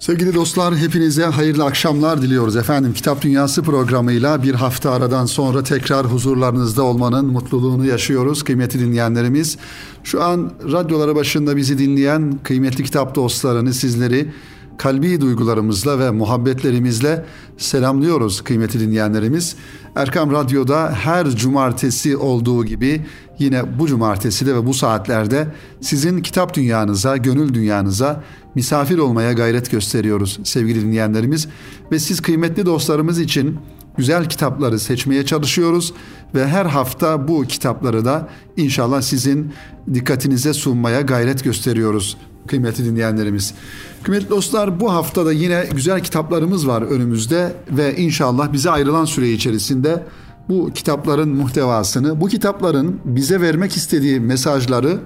Sevgili dostlar hepinize hayırlı akşamlar diliyoruz efendim. Kitap Dünyası programıyla bir hafta aradan sonra tekrar huzurlarınızda olmanın mutluluğunu yaşıyoruz kıymetli dinleyenlerimiz. Şu an radyoları başında bizi dinleyen kıymetli kitap dostlarını sizleri kalbi duygularımızla ve muhabbetlerimizle selamlıyoruz kıymetli dinleyenlerimiz. Erkam Radyo'da her cumartesi olduğu gibi yine bu cumartesi de ve bu saatlerde sizin kitap dünyanıza, gönül dünyanıza misafir olmaya gayret gösteriyoruz sevgili dinleyenlerimiz. Ve siz kıymetli dostlarımız için güzel kitapları seçmeye çalışıyoruz ve her hafta bu kitapları da inşallah sizin dikkatinize sunmaya gayret gösteriyoruz kıymetli dinleyenlerimiz. Kıymetli dostlar bu hafta da yine güzel kitaplarımız var önümüzde ve inşallah bize ayrılan süre içerisinde bu kitapların muhtevasını, bu kitapların bize vermek istediği mesajları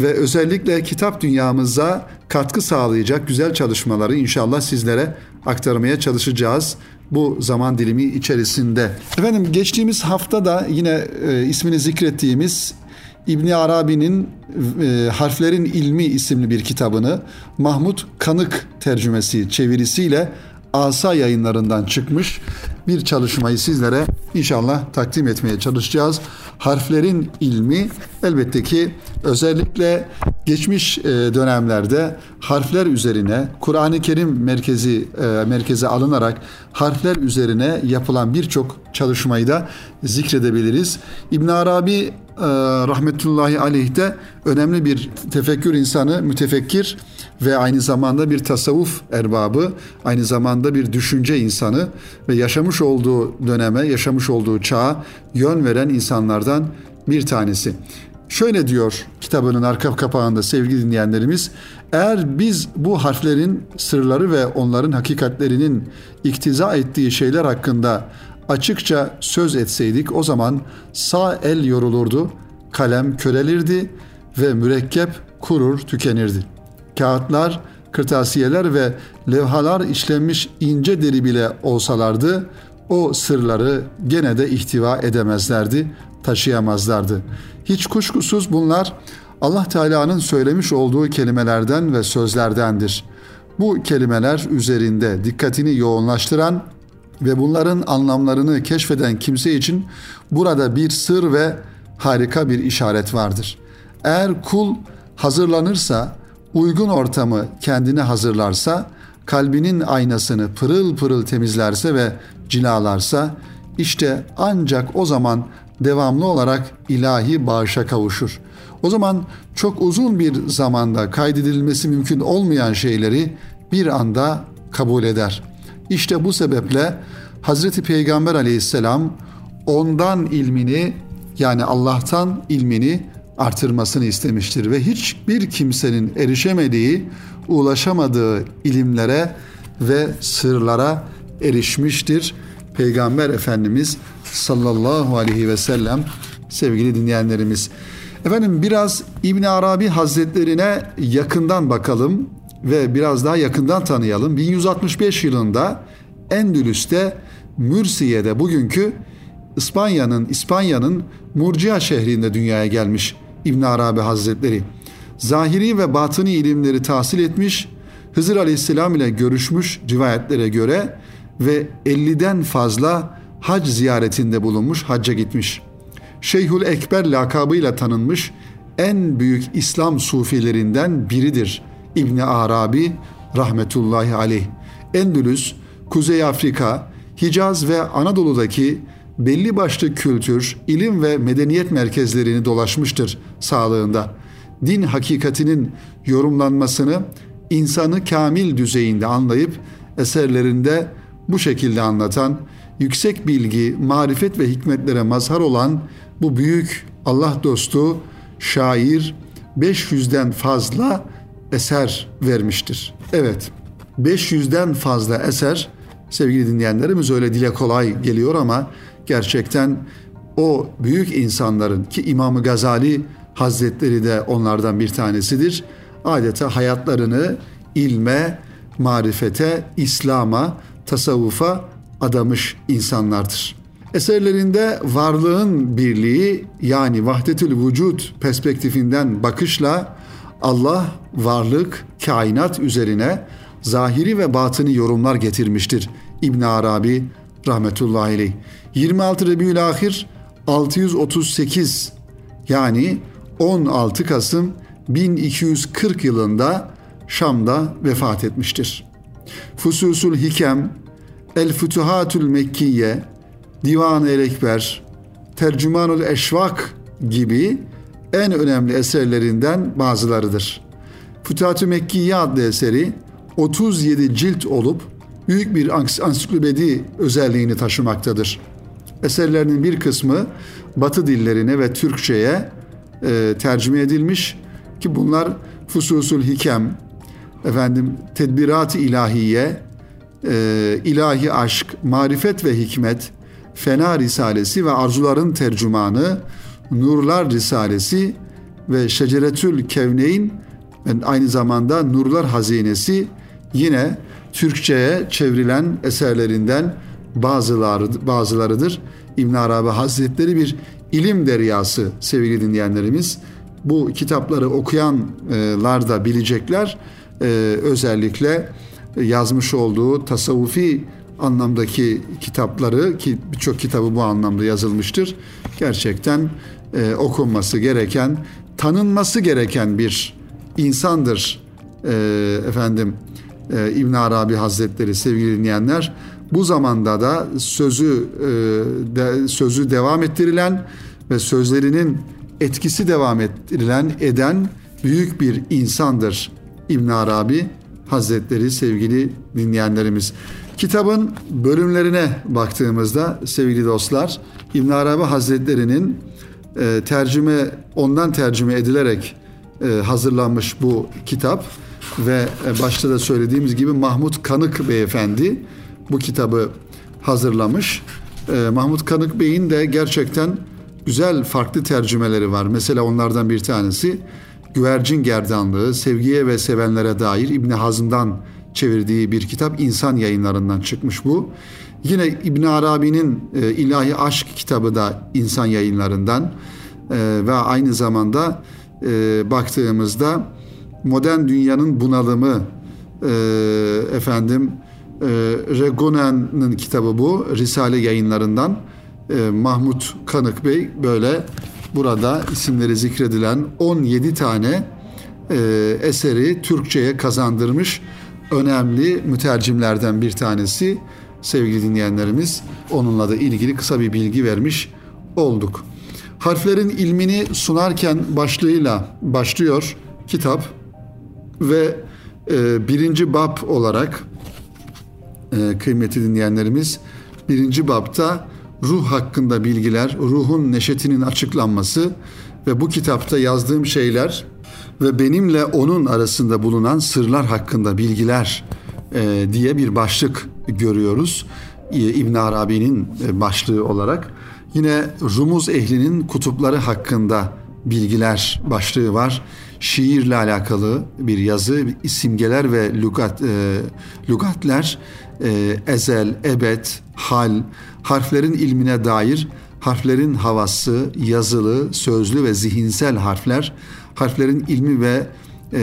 ve özellikle kitap dünyamıza katkı sağlayacak güzel çalışmaları inşallah sizlere aktarmaya çalışacağız bu zaman dilimi içerisinde. Efendim geçtiğimiz hafta da yine e, ismini zikrettiğimiz İbni Arabi'nin e, Harflerin İlmi isimli bir kitabını Mahmut Kanık tercümesi çevirisiyle Asa yayınlarından çıkmış bir çalışmayı sizlere inşallah takdim etmeye çalışacağız. Harflerin ilmi elbette ki özellikle geçmiş e, dönemlerde harfler üzerine Kur'an-ı Kerim merkezi e, merkeze alınarak harfler üzerine yapılan birçok çalışmayı da zikredebiliriz. İbn Arabi e, rahmetullahi aleyh de önemli bir tefekkür insanı, mütefekkir ve aynı zamanda bir tasavvuf erbabı, aynı zamanda bir düşünce insanı ve yaşamış olduğu döneme, yaşamış olduğu çağa yön veren insanlardan bir tanesi. Şöyle diyor kitabının arka kapağında sevgili dinleyenlerimiz, eğer biz bu harflerin sırları ve onların hakikatlerinin iktiza ettiği şeyler hakkında açıkça söz etseydik o zaman sağ el yorulurdu, kalem körelirdi ve mürekkep kurur tükenirdi. Kağıtlar, kırtasiyeler ve levhalar işlenmiş ince deri bile olsalardı o sırları gene de ihtiva edemezlerdi, taşıyamazlardı. Hiç kuşkusuz bunlar Allah Teala'nın söylemiş olduğu kelimelerden ve sözlerdendir. Bu kelimeler üzerinde dikkatini yoğunlaştıran ve bunların anlamlarını keşfeden kimse için burada bir sır ve harika bir işaret vardır. Eğer kul hazırlanırsa, uygun ortamı kendine hazırlarsa, kalbinin aynasını pırıl pırıl temizlerse ve cilalarsa, işte ancak o zaman devamlı olarak ilahi bağışa kavuşur. O zaman çok uzun bir zamanda kaydedilmesi mümkün olmayan şeyleri bir anda kabul eder. İşte bu sebeple Hazreti Peygamber aleyhisselam ondan ilmini yani Allah'tan ilmini artırmasını istemiştir ve hiçbir kimsenin erişemediği, ulaşamadığı ilimlere ve sırlara erişmiştir. Peygamber Efendimiz sallallahu aleyhi ve sellem sevgili dinleyenlerimiz. Efendim biraz İbn Arabi Hazretlerine yakından bakalım ve biraz daha yakından tanıyalım. 1165 yılında Endülüs'te Mürsiye'de bugünkü İspanya'nın İspanya'nın Murcia şehrinde dünyaya gelmiş İbn Arabi Hazretleri. Zahiri ve batını ilimleri tahsil etmiş, Hızır Aleyhisselam ile görüşmüş rivayetlere göre ve 50'den fazla hac ziyaretinde bulunmuş, hacca gitmiş. Şeyhül Ekber lakabıyla tanınmış en büyük İslam sufilerinden biridir İbni Arabi rahmetullahi aleyh. Endülüs, Kuzey Afrika, Hicaz ve Anadolu'daki belli başlı kültür, ilim ve medeniyet merkezlerini dolaşmıştır sağlığında. Din hakikatinin yorumlanmasını insanı kamil düzeyinde anlayıp eserlerinde bu şekilde anlatan, yüksek bilgi, marifet ve hikmetlere mazhar olan bu büyük Allah dostu şair 500'den fazla eser vermiştir. Evet, 500'den fazla eser sevgili dinleyenlerimiz öyle dile kolay geliyor ama gerçekten o büyük insanların ki İmam Gazali Hazretleri de onlardan bir tanesidir. Adeta hayatlarını ilme, marifete, İslam'a, tasavvufa adamış insanlardır. Eserlerinde varlığın birliği yani vahdetül vücut perspektifinden bakışla Allah, varlık, kainat üzerine zahiri ve batını yorumlar getirmiştir İbn Arabi rahmetullahi aleyh. 26 Rebiül Ahir 638 yani 16 Kasım 1240 yılında Şam'da vefat etmiştir. Fususul Hikem, El Fütuhatül Mekkiye, Divan-ı Ekber, Tercümanul Eşvak gibi en önemli eserlerinden bazılarıdır. Fütuhat-ı Mekkiye adlı eseri 37 cilt olup büyük bir ansiklopedi özelliğini taşımaktadır. Eserlerinin bir kısmı Batı dillerine ve Türkçe'ye e, tercüme edilmiş ki bunlar Fususul Hikem, efendim Tedbirat-ı İlahiye, e, İlahi Aşk, Marifet ve Hikmet, Fena Risalesi ve Arzuların Tercümanı, Nurlar Risalesi ve Şeceretül Kevneyn ve aynı zamanda Nurlar Hazinesi yine Türkçe'ye çevrilen eserlerinden bazıları, bazılarıdır. İbn Arabi Hazretleri bir ilim deryası sevgili dinleyenlerimiz. Bu kitapları okuyanlar da bilecekler. Ee, özellikle yazmış olduğu tasavvufi anlamdaki kitapları ki birçok kitabı bu anlamda yazılmıştır. Gerçekten e, okunması gereken, tanınması gereken bir insandır e, efendim e, İbn Arabi Hazretleri sevgili dinleyenler. Bu zamanda da sözü e, sözü devam ettirilen ve sözlerinin etkisi devam ettirilen eden büyük bir insandır İbn Arabi Hazretleri sevgili dinleyenlerimiz. Kitabın bölümlerine baktığımızda sevgili dostlar İbn Arabi Hazretleri'nin e, tercüme ondan tercüme edilerek hazırlanmış bu kitap ve e, başta da söylediğimiz gibi Mahmut Kanık Beyefendi bu kitabı hazırlamış. E, Mahmut Kanık Bey'in de gerçekten güzel farklı tercümeleri var. Mesela onlardan bir tanesi Güvercin Gerdanlığı, Sevgiye ve Sevenlere dair İbni Hazm'dan çevirdiği bir kitap insan yayınlarından çıkmış bu. Yine İbn Arabi'nin e, İlahi Aşk kitabı da insan yayınlarından e, ve aynı zamanda e, baktığımızda modern dünyanın bunalımı e, efendim e, Regonen'in kitabı bu Risale yayınlarından. E, Mahmut Kanık Bey böyle burada isimleri zikredilen 17 tane e, eseri Türkçe'ye kazandırmış önemli mütercimlerden bir tanesi. Sevgili dinleyenlerimiz onunla da ilgili kısa bir bilgi vermiş olduk. Harflerin ilmini sunarken başlığıyla başlıyor kitap ve e, birinci bab olarak e, kıymetli dinleyenlerimiz birinci babta ruh hakkında bilgiler, ruhun neşetinin açıklanması ve bu kitapta yazdığım şeyler ve benimle onun arasında bulunan sırlar hakkında bilgiler e, diye bir başlık görüyoruz. İbn Arabi'nin e, başlığı olarak. Yine Rumuz ehlinin kutupları hakkında bilgiler başlığı var. Şiirle alakalı bir yazı, simgeler ve lugat, e, lugatler, e, ezel, ebed, hal, harflerin ilmine dair harflerin havası, yazılı, sözlü ve zihinsel harfler, harflerin ilmi ve e,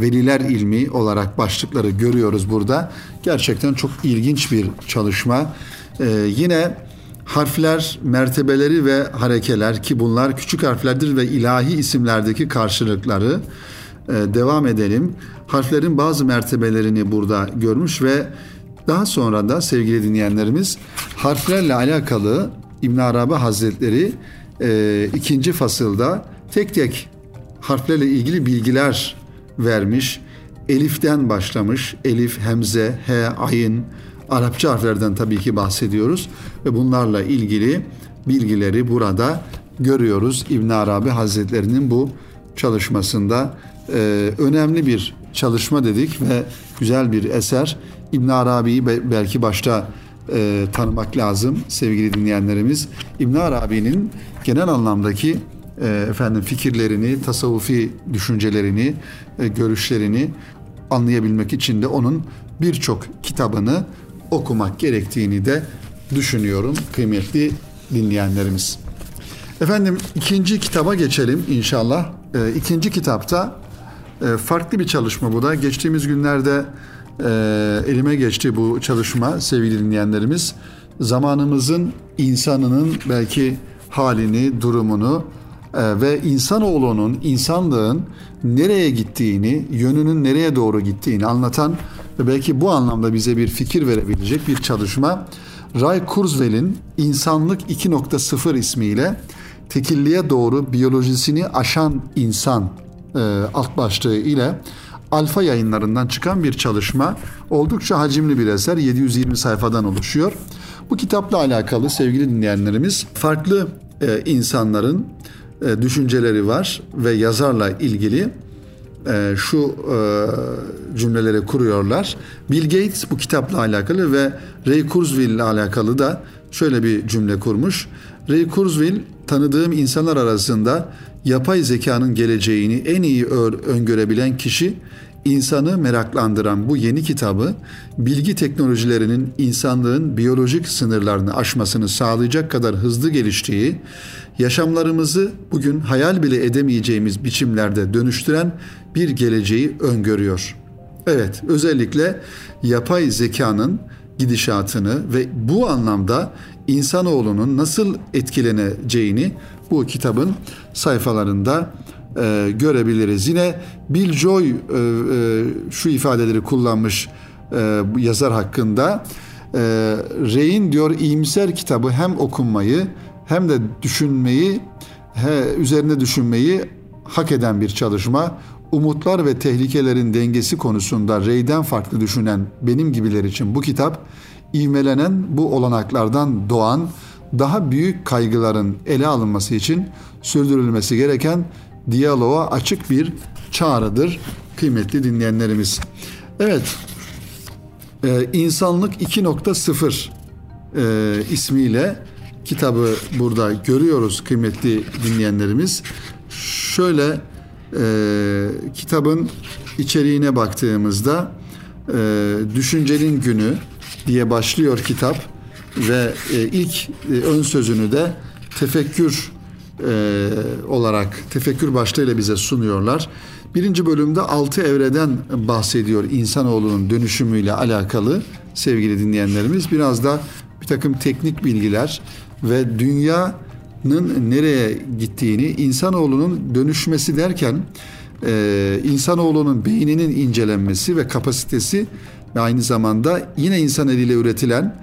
veliler ilmi olarak başlıkları görüyoruz burada. Gerçekten çok ilginç bir çalışma. E, yine harfler, mertebeleri ve harekeler ki bunlar küçük harflerdir ve ilahi isimlerdeki karşılıkları e, devam edelim. Harflerin bazı mertebelerini burada görmüş ve daha sonra da sevgili dinleyenlerimiz harflerle alakalı İbn Arabi Hazretleri e, ikinci fasılda tek tek harflerle ilgili bilgiler vermiş. Elif'ten başlamış. Elif, hemze, he, ayın, Arapça harflerden tabii ki bahsediyoruz ve bunlarla ilgili bilgileri burada görüyoruz. İbn Arabi Hazretlerinin bu çalışmasında e, önemli bir çalışma dedik ve güzel bir eser. İbn Arabi'yi belki başta e, tanımak lazım sevgili dinleyenlerimiz. İbn Arabi'nin genel anlamdaki e, efendim fikirlerini, tasavvufi düşüncelerini, e, görüşlerini anlayabilmek için de onun birçok kitabını okumak gerektiğini de düşünüyorum kıymetli dinleyenlerimiz. Efendim ikinci kitaba geçelim inşallah. E, ikinci kitapta e, farklı bir çalışma bu da. Geçtiğimiz günlerde e, elime geçti bu çalışma sevgili dinleyenlerimiz. Zamanımızın insanının belki halini, durumunu e, ve insanoğlunun, insanlığın nereye gittiğini, yönünün nereye doğru gittiğini anlatan ve belki bu anlamda bize bir fikir verebilecek bir çalışma. Ray Kurzweil'in İnsanlık 2.0 ismiyle tekilliğe doğru biyolojisini aşan insan e, alt başlığı ile Alfa yayınlarından çıkan bir çalışma. Oldukça hacimli bir eser. 720 sayfadan oluşuyor. Bu kitapla alakalı sevgili dinleyenlerimiz farklı e, insanların e, düşünceleri var ve yazarla ilgili e, şu e, cümleleri kuruyorlar. Bill Gates bu kitapla alakalı ve Ray Kurzweil ile alakalı da şöyle bir cümle kurmuş. Ray Kurzweil tanıdığım insanlar arasında yapay zekanın geleceğini en iyi öngörebilen kişi insanı meraklandıran bu yeni kitabı bilgi teknolojilerinin insanlığın biyolojik sınırlarını aşmasını sağlayacak kadar hızlı geliştiği, yaşamlarımızı bugün hayal bile edemeyeceğimiz biçimlerde dönüştüren bir geleceği öngörüyor. Evet, özellikle yapay zekanın gidişatını ve bu anlamda insanoğlunun nasıl etkileneceğini bu kitabın sayfalarında e, görebiliriz. Yine Bill Joy e, e, şu ifadeleri kullanmış e, yazar hakkında. E, Rey'in diyor iyimser kitabı hem okunmayı hem de düşünmeyi he, üzerine düşünmeyi hak eden bir çalışma. Umutlar ve tehlikelerin dengesi konusunda Rey'den farklı düşünen benim gibiler için bu kitap ivmelenen bu olanaklardan doğan daha büyük kaygıların ele alınması için sürdürülmesi gereken diyaloğa açık bir çağrıdır kıymetli dinleyenlerimiz. Evet, e, İnsanlık 2.0 e, ismiyle kitabı burada görüyoruz kıymetli dinleyenlerimiz. Şöyle e, kitabın içeriğine baktığımızda e, Düşüncenin Günü diye başlıyor kitap ve e, ilk e, ön sözünü de tefekkür e, olarak tefekkür başlığıyla bize sunuyorlar. Birinci bölümde altı evreden bahsediyor insanoğlunun dönüşümüyle alakalı sevgili dinleyenlerimiz. Biraz da bir takım teknik bilgiler ve dünyanın nereye gittiğini, insanoğlunun dönüşmesi derken e, insanoğlunun beyninin incelenmesi ve kapasitesi ve aynı zamanda yine insan eliyle üretilen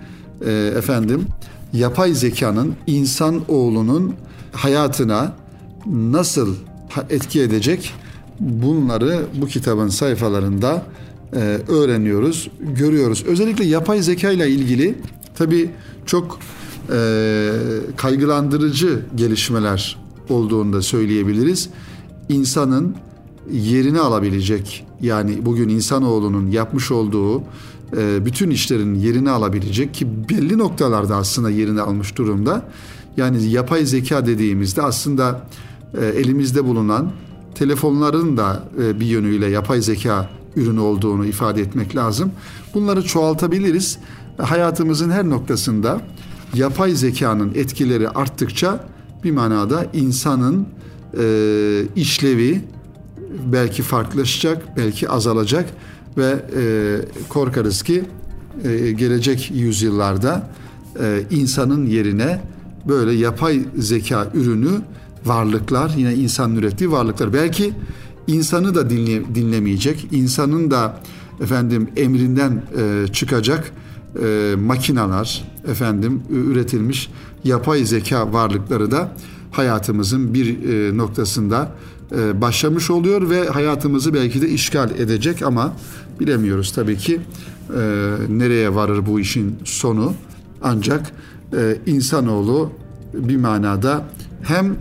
e, efendim yapay zekanın insan oğlunun hayatına nasıl etki edecek bunları bu kitabın sayfalarında e, öğreniyoruz, görüyoruz. Özellikle yapay zeka ile ilgili tabii çok e, kaygılandırıcı gelişmeler olduğunu da söyleyebiliriz. İnsanın yerini alabilecek yani bugün insanoğlunun yapmış olduğu e, bütün işlerin yerini alabilecek ki belli noktalarda aslında yerini almış durumda. Yani yapay zeka dediğimizde aslında e, elimizde bulunan telefonların da e, bir yönüyle yapay zeka ürünü olduğunu ifade etmek lazım. Bunları çoğaltabiliriz. Hayatımızın her noktasında yapay zekanın etkileri arttıkça bir manada insanın e, işlevi belki farklılaşacak, belki azalacak ve e, korkarız ki e, gelecek yüzyıllarda e, insanın yerine böyle yapay zeka ürünü varlıklar yine insanın ürettiği varlıklar. Belki insanı da dinle, dinlemeyecek insanın da efendim emrinden e, çıkacak e, makinalar efendim üretilmiş yapay zeka varlıkları da hayatımızın bir e, noktasında e, başlamış oluyor ve hayatımızı belki de işgal edecek ama bilemiyoruz tabii ki e, nereye varır bu işin sonu. Ancak e, insanoğlu bir manada hem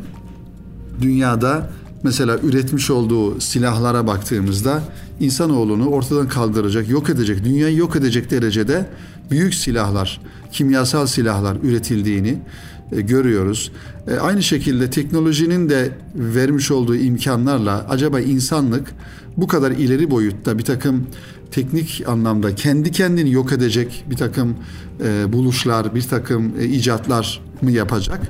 dünyada mesela üretmiş olduğu silahlara baktığımızda insanoğlunu ortadan kaldıracak, yok edecek, dünyayı yok edecek derecede büyük silahlar, kimyasal silahlar üretildiğini e, görüyoruz. E, aynı şekilde teknolojinin de vermiş olduğu imkanlarla acaba insanlık bu kadar ileri boyutta bir takım teknik anlamda kendi kendini yok edecek bir takım e, buluşlar, bir takım icatlar mı yapacak?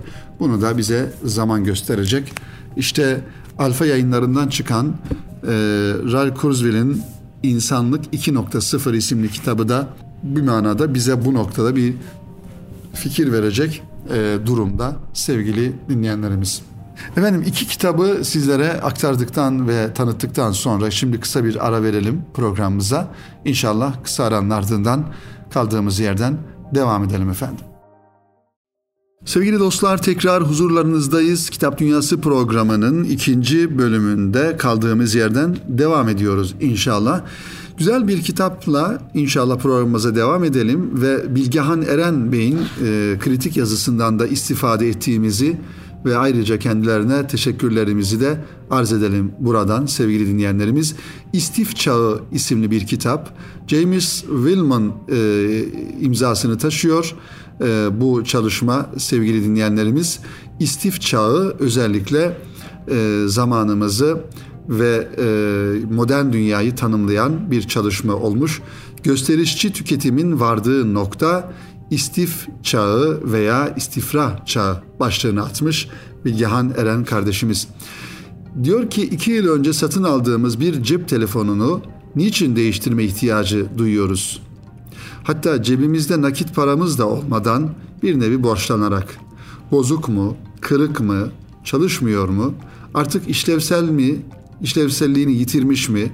Bunu da bize zaman gösterecek. İşte Alfa yayınlarından çıkan e, Ral Kurzweil'in İnsanlık 2.0 isimli kitabı da bir manada bize bu noktada bir fikir verecek e, durumda sevgili dinleyenlerimiz. Efendim iki kitabı sizlere aktardıktan ve tanıttıktan sonra şimdi kısa bir ara verelim programımıza. İnşallah kısa aranın ardından kaldığımız yerden devam edelim efendim. Sevgili dostlar tekrar huzurlarınızdayız. Kitap Dünyası programının ikinci bölümünde kaldığımız yerden devam ediyoruz inşallah. Güzel bir kitapla inşallah programımıza devam edelim ve Bilgehan Eren Bey'in e, kritik yazısından da istifade ettiğimizi ve ayrıca kendilerine teşekkürlerimizi de arz edelim buradan sevgili dinleyenlerimiz. İstif Çağı isimli bir kitap. James Willman e, imzasını taşıyor. E, bu çalışma sevgili dinleyenlerimiz İstif Çağı özellikle e, zamanımızı ve e, modern dünyayı tanımlayan bir çalışma olmuş. Gösterişçi tüketimin vardığı nokta istif çağı veya istifra çağı başlığını atmış Bilgehan Eren kardeşimiz. Diyor ki iki yıl önce satın aldığımız bir cep telefonunu niçin değiştirme ihtiyacı duyuyoruz? Hatta cebimizde nakit paramız da olmadan bir nevi borçlanarak. Bozuk mu, kırık mı, çalışmıyor mu, artık işlevsel mi, işlevselliğini yitirmiş mi?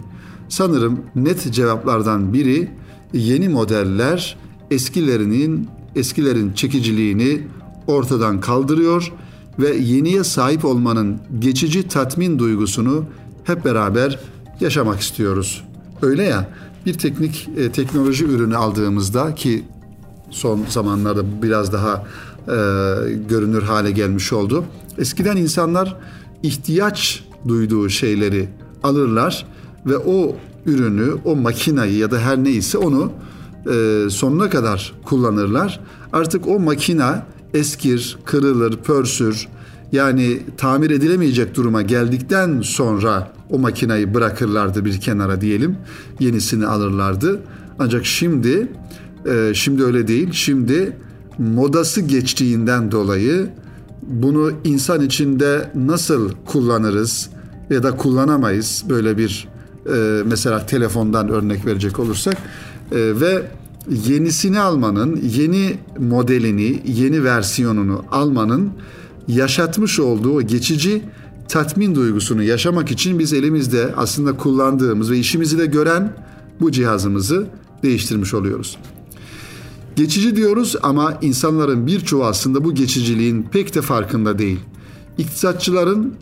Sanırım net cevaplardan biri yeni modeller eskilerinin eskilerin çekiciliğini ortadan kaldırıyor ve yeniye sahip olmanın geçici tatmin duygusunu hep beraber yaşamak istiyoruz. Öyle ya bir teknik e, teknoloji ürünü aldığımızda ki son zamanlarda biraz daha e, görünür hale gelmiş oldu. Eskiden insanlar ihtiyaç duyduğu şeyleri alırlar ve o ürünü, o makinayı ya da her neyse onu e, sonuna kadar kullanırlar. Artık o makina eskir, kırılır, pörsür yani tamir edilemeyecek duruma geldikten sonra o makinayı bırakırlardı bir kenara diyelim. Yenisini alırlardı. Ancak şimdi e, şimdi öyle değil. Şimdi modası geçtiğinden dolayı bunu insan içinde nasıl kullanırız ya da kullanamayız böyle bir e, mesela telefondan örnek verecek olursak e, ve yenisini almanın, yeni modelini, yeni versiyonunu almanın yaşatmış olduğu geçici tatmin duygusunu yaşamak için biz elimizde aslında kullandığımız ve işimizi de gören bu cihazımızı değiştirmiş oluyoruz. Geçici diyoruz ama insanların birçoğu aslında bu geçiciliğin pek de farkında değil. İktisatçıların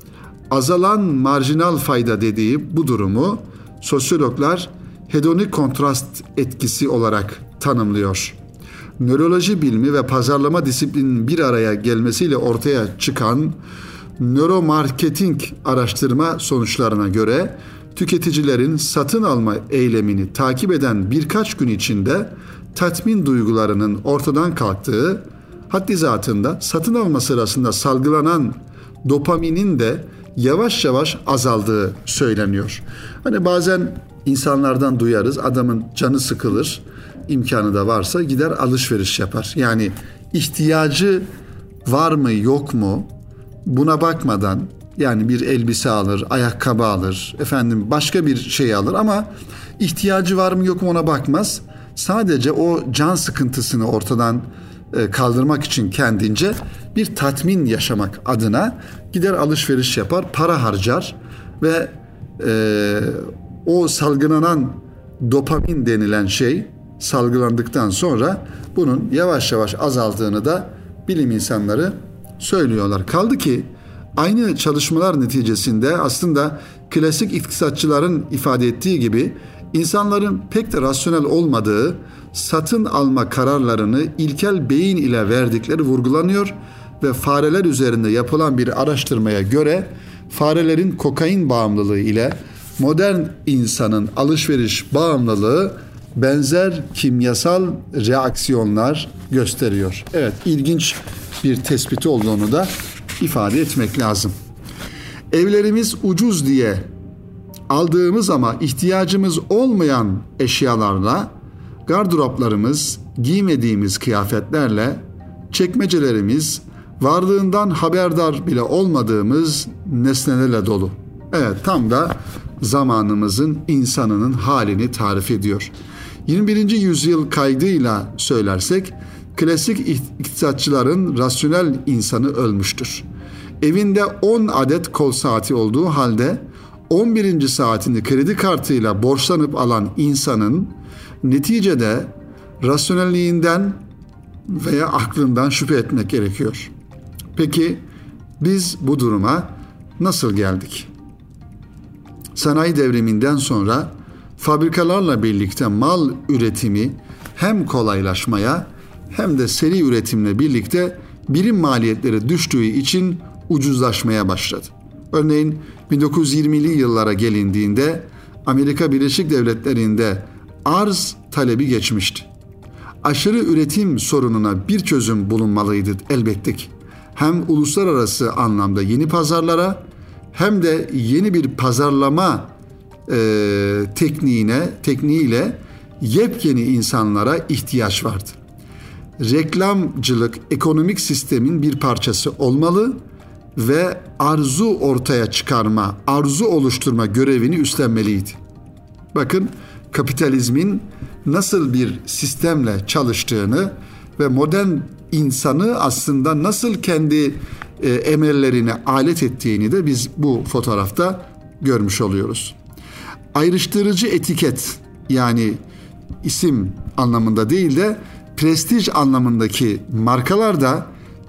azalan marjinal fayda dediği bu durumu sosyologlar hedonik kontrast etkisi olarak tanımlıyor. Nöroloji bilimi ve pazarlama disiplinin bir araya gelmesiyle ortaya çıkan nöromarketing araştırma sonuçlarına göre tüketicilerin satın alma eylemini takip eden birkaç gün içinde tatmin duygularının ortadan kalktığı, haddi zatında satın alma sırasında salgılanan dopaminin de yavaş yavaş azaldığı söyleniyor. Hani bazen insanlardan duyarız adamın canı sıkılır imkanı da varsa gider alışveriş yapar. Yani ihtiyacı var mı yok mu buna bakmadan yani bir elbise alır, ayakkabı alır, efendim başka bir şey alır ama ihtiyacı var mı yok mu ona bakmaz. Sadece o can sıkıntısını ortadan e, kaldırmak için kendince bir tatmin yaşamak adına gider alışveriş yapar, para harcar ve e, o salgılanan dopamin denilen şey salgılandıktan sonra bunun yavaş yavaş azaldığını da bilim insanları söylüyorlar. Kaldı ki aynı çalışmalar neticesinde aslında klasik iktisatçıların ifade ettiği gibi insanların pek de rasyonel olmadığı satın alma kararlarını ilkel beyin ile verdikleri vurgulanıyor ve fareler üzerinde yapılan bir araştırmaya göre farelerin kokain bağımlılığı ile modern insanın alışveriş bağımlılığı benzer kimyasal reaksiyonlar gösteriyor. Evet, ilginç bir tespiti olduğunu da ifade etmek lazım. Evlerimiz ucuz diye aldığımız ama ihtiyacımız olmayan eşyalarla gardıroplarımız, giymediğimiz kıyafetlerle çekmecelerimiz varlığından haberdar bile olmadığımız nesnelerle dolu. Evet tam da zamanımızın insanının halini tarif ediyor. 21. yüzyıl kaydıyla söylersek klasik iktisatçıların rasyonel insanı ölmüştür. Evinde 10 adet kol saati olduğu halde 11. saatini kredi kartıyla borçlanıp alan insanın neticede rasyonelliğinden veya aklından şüphe etmek gerekiyor. Peki biz bu duruma nasıl geldik? Sanayi devriminden sonra fabrikalarla birlikte mal üretimi hem kolaylaşmaya hem de seri üretimle birlikte birim maliyetleri düştüğü için ucuzlaşmaya başladı. Örneğin 1920'li yıllara gelindiğinde Amerika Birleşik Devletleri'nde arz talebi geçmişti. Aşırı üretim sorununa bir çözüm bulunmalıydı elbette ki. Hem uluslararası anlamda yeni pazarlara hem de yeni bir pazarlama e, tekniğine, tekniğiyle yepyeni insanlara ihtiyaç vardı. Reklamcılık ekonomik sistemin bir parçası olmalı ve arzu ortaya çıkarma, arzu oluşturma görevini üstlenmeliydi. Bakın kapitalizmin nasıl bir sistemle çalıştığını ve modern insanı aslında nasıl kendi e, emellerine alet ettiğini de biz bu fotoğrafta görmüş oluyoruz. Ayrıştırıcı etiket yani isim anlamında değil de prestij anlamındaki markalar da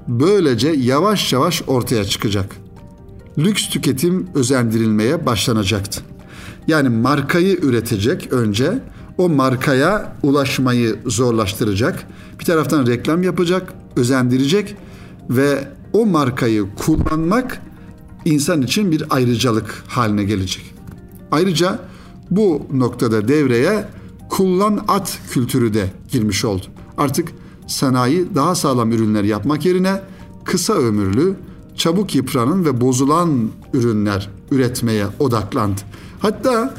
böylece yavaş yavaş ortaya çıkacak. Lüks tüketim özendirilmeye başlanacaktı. Yani markayı üretecek önce, o markaya ulaşmayı zorlaştıracak. Bir taraftan reklam yapacak, özendirecek ve o markayı kullanmak insan için bir ayrıcalık haline gelecek. Ayrıca bu noktada devreye kullan at kültürü de girmiş oldu. Artık sanayi daha sağlam ürünler yapmak yerine kısa ömürlü, çabuk yıpranan ve bozulan ürünler üretmeye odaklandı. Hatta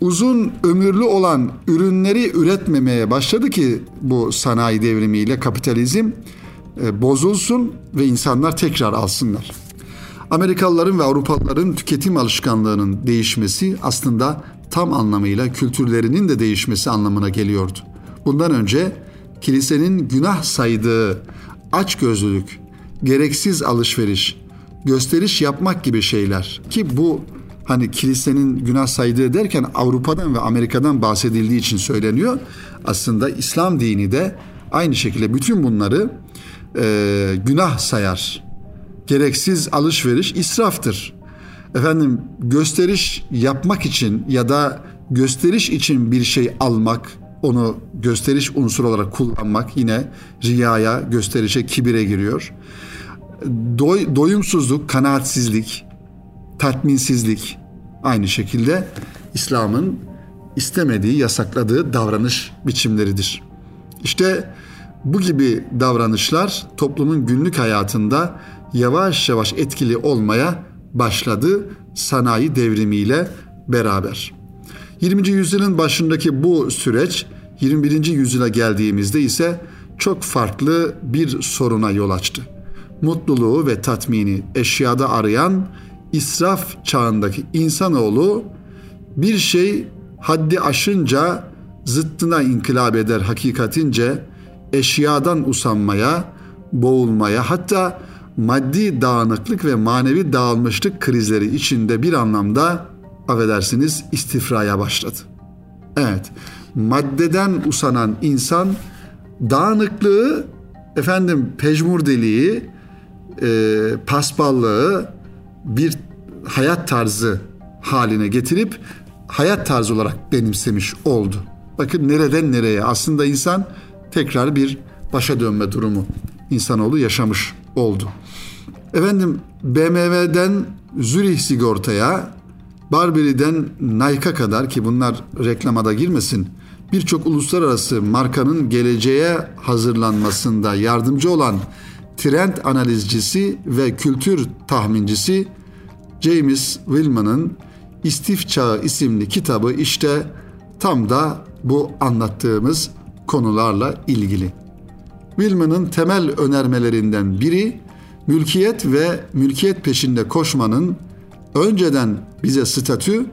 uzun ömürlü olan ürünleri üretmemeye başladı ki bu sanayi devrimiyle kapitalizm e, bozulsun ve insanlar tekrar alsınlar. Amerikalıların ve Avrupalıların tüketim alışkanlığının değişmesi aslında tam anlamıyla kültürlerinin de değişmesi anlamına geliyordu. Bundan önce kilisenin günah saydığı açgözlülük, gereksiz alışveriş, gösteriş yapmak gibi şeyler ki bu hani kilisenin günah saydığı derken Avrupa'dan ve Amerika'dan bahsedildiği için söyleniyor. Aslında İslam dini de aynı şekilde bütün bunları e, günah sayar. Gereksiz alışveriş israftır. Efendim gösteriş yapmak için ya da gösteriş için bir şey almak, onu gösteriş unsuru olarak kullanmak yine riyaya, gösterişe, kibire giriyor. Doy, doyumsuzluk, kanaatsizlik, tatminsizlik aynı şekilde İslam'ın istemediği, yasakladığı davranış biçimleridir. İşte bu gibi davranışlar toplumun günlük hayatında yavaş yavaş etkili olmaya başladı sanayi devrimiyle beraber. 20. yüzyılın başındaki bu süreç 21. yüzyıla geldiğimizde ise çok farklı bir soruna yol açtı. Mutluluğu ve tatmini eşyada arayan israf çağındaki insanoğlu bir şey haddi aşınca zıttına inkılap eder hakikatince eşyadan usanmaya, boğulmaya hatta maddi dağınıklık ve manevi dağılmışlık krizleri içinde bir anlamda affedersiniz istifraya başladı. Evet, maddeden usanan insan dağınıklığı, efendim pejmurdeliği, e, paspallığı bir hayat tarzı haline getirip hayat tarzı olarak benimsemiş oldu. Bakın nereden nereye aslında insan tekrar bir başa dönme durumu insanoğlu yaşamış oldu. Efendim BMW'den Zürih sigortaya, Barberi'den Nike'a kadar ki bunlar reklamada girmesin birçok uluslararası markanın geleceğe hazırlanmasında yardımcı olan trend analizcisi ve kültür tahmincisi James Willman'ın İstif Çağı isimli kitabı işte tam da bu anlattığımız konularla ilgili. Willman'ın temel önermelerinden biri mülkiyet ve mülkiyet peşinde koşmanın önceden bize statü,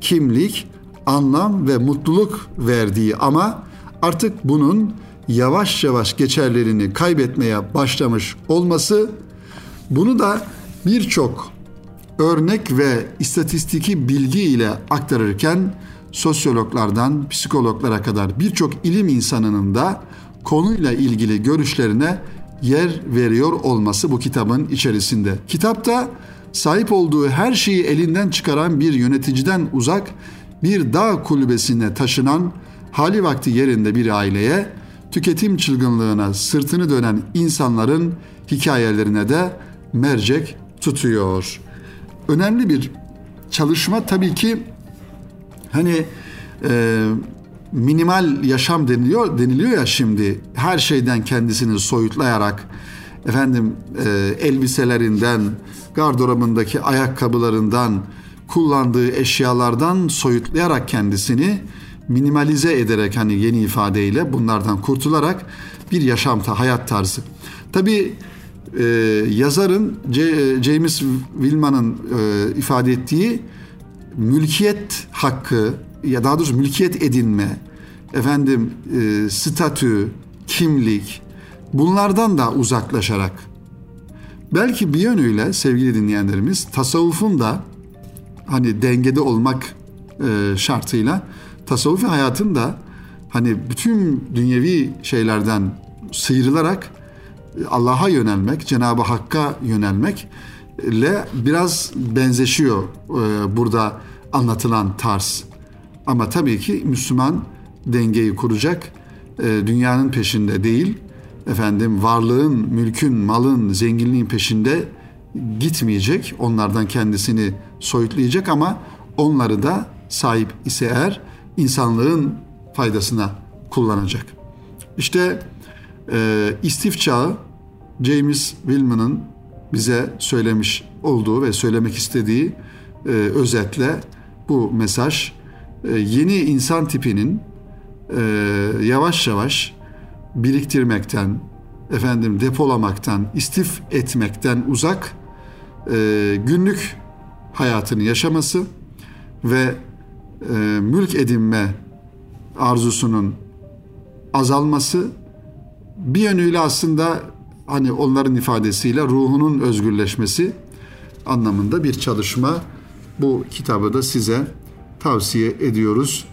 kimlik, anlam ve mutluluk verdiği ama artık bunun yavaş yavaş geçerlerini kaybetmeye başlamış olması bunu da birçok örnek ve istatistiki bilgi ile aktarırken sosyologlardan psikologlara kadar birçok ilim insanının da konuyla ilgili görüşlerine yer veriyor olması bu kitabın içerisinde. Kitapta sahip olduğu her şeyi elinden çıkaran bir yöneticiden uzak bir dağ kulübesine taşınan hali vakti yerinde bir aileye tüketim çılgınlığına sırtını dönen insanların hikayelerine de mercek tutuyor. Önemli bir çalışma tabii ki hani e, minimal yaşam deniliyor deniliyor ya şimdi her şeyden kendisini soyutlayarak efendim e, elbiselerinden gardırobundaki ayakkabılarından kullandığı eşyalardan soyutlayarak kendisini minimalize ederek hani yeni ifadeyle bunlardan kurtularak bir yaşam hayat tarzı. Tabi e, yazarın C, James Willman'ın e, ifade ettiği mülkiyet hakkı ya daha doğrusu mülkiyet edinme, efendim e, statü, kimlik bunlardan da uzaklaşarak belki bir yönüyle sevgili dinleyenlerimiz tasavvufun da hani dengede olmak e, şartıyla tasavvufi hayatın da hani bütün dünyevi şeylerden sıyrılarak Allah'a yönelmek, Cenab-ı Hakk'a yönelmek ile biraz benzeşiyor e, burada anlatılan tarz. Ama tabii ki Müslüman dengeyi kuracak, e, dünyanın peşinde değil, efendim varlığın, mülkün, malın, zenginliğin peşinde gitmeyecek. Onlardan kendisini soyutlayacak ama onları da sahip ise eğer insanlığın faydasına kullanacak. İşte e, istif çağı James Willman'ın bize söylemiş olduğu ve söylemek istediği e, özetle bu mesaj e, yeni insan tipinin e, yavaş yavaş biriktirmekten, efendim depolamaktan, istif etmekten uzak e, günlük hayatını yaşaması ve e, mülk edinme arzusunun azalması bir yönüyle aslında hani onların ifadesiyle ruhunun özgürleşmesi anlamında bir çalışma. Bu kitabı da size tavsiye ediyoruz.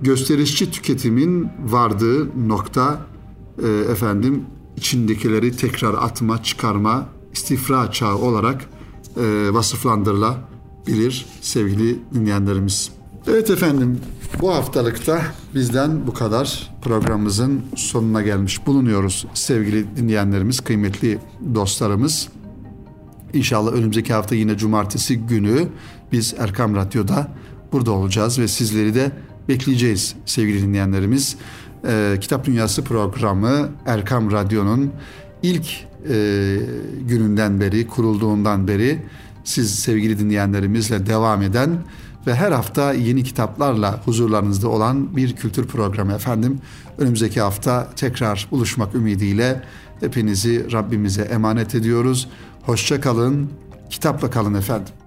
Gösterişçi tüketimin vardığı nokta e, efendim içindekileri tekrar atma, çıkarma, istifra çağı olarak e, vasıflandırılabilir sevgili dinleyenlerimiz. Evet efendim bu haftalıkta bizden bu kadar programımızın sonuna gelmiş bulunuyoruz sevgili dinleyenlerimiz, kıymetli dostlarımız. İnşallah önümüzdeki hafta yine cumartesi günü biz Erkam Radyo'da burada olacağız ve sizleri de bekleyeceğiz sevgili dinleyenlerimiz. Ee, Kitap Dünyası programı Erkam Radyo'nun ilk e, gününden beri, kurulduğundan beri siz sevgili dinleyenlerimizle devam eden ve her hafta yeni kitaplarla huzurlarınızda olan bir kültür programı efendim. Önümüzdeki hafta tekrar buluşmak ümidiyle hepinizi Rabbimize emanet ediyoruz. Hoşça kalın, kitapla kalın efendim.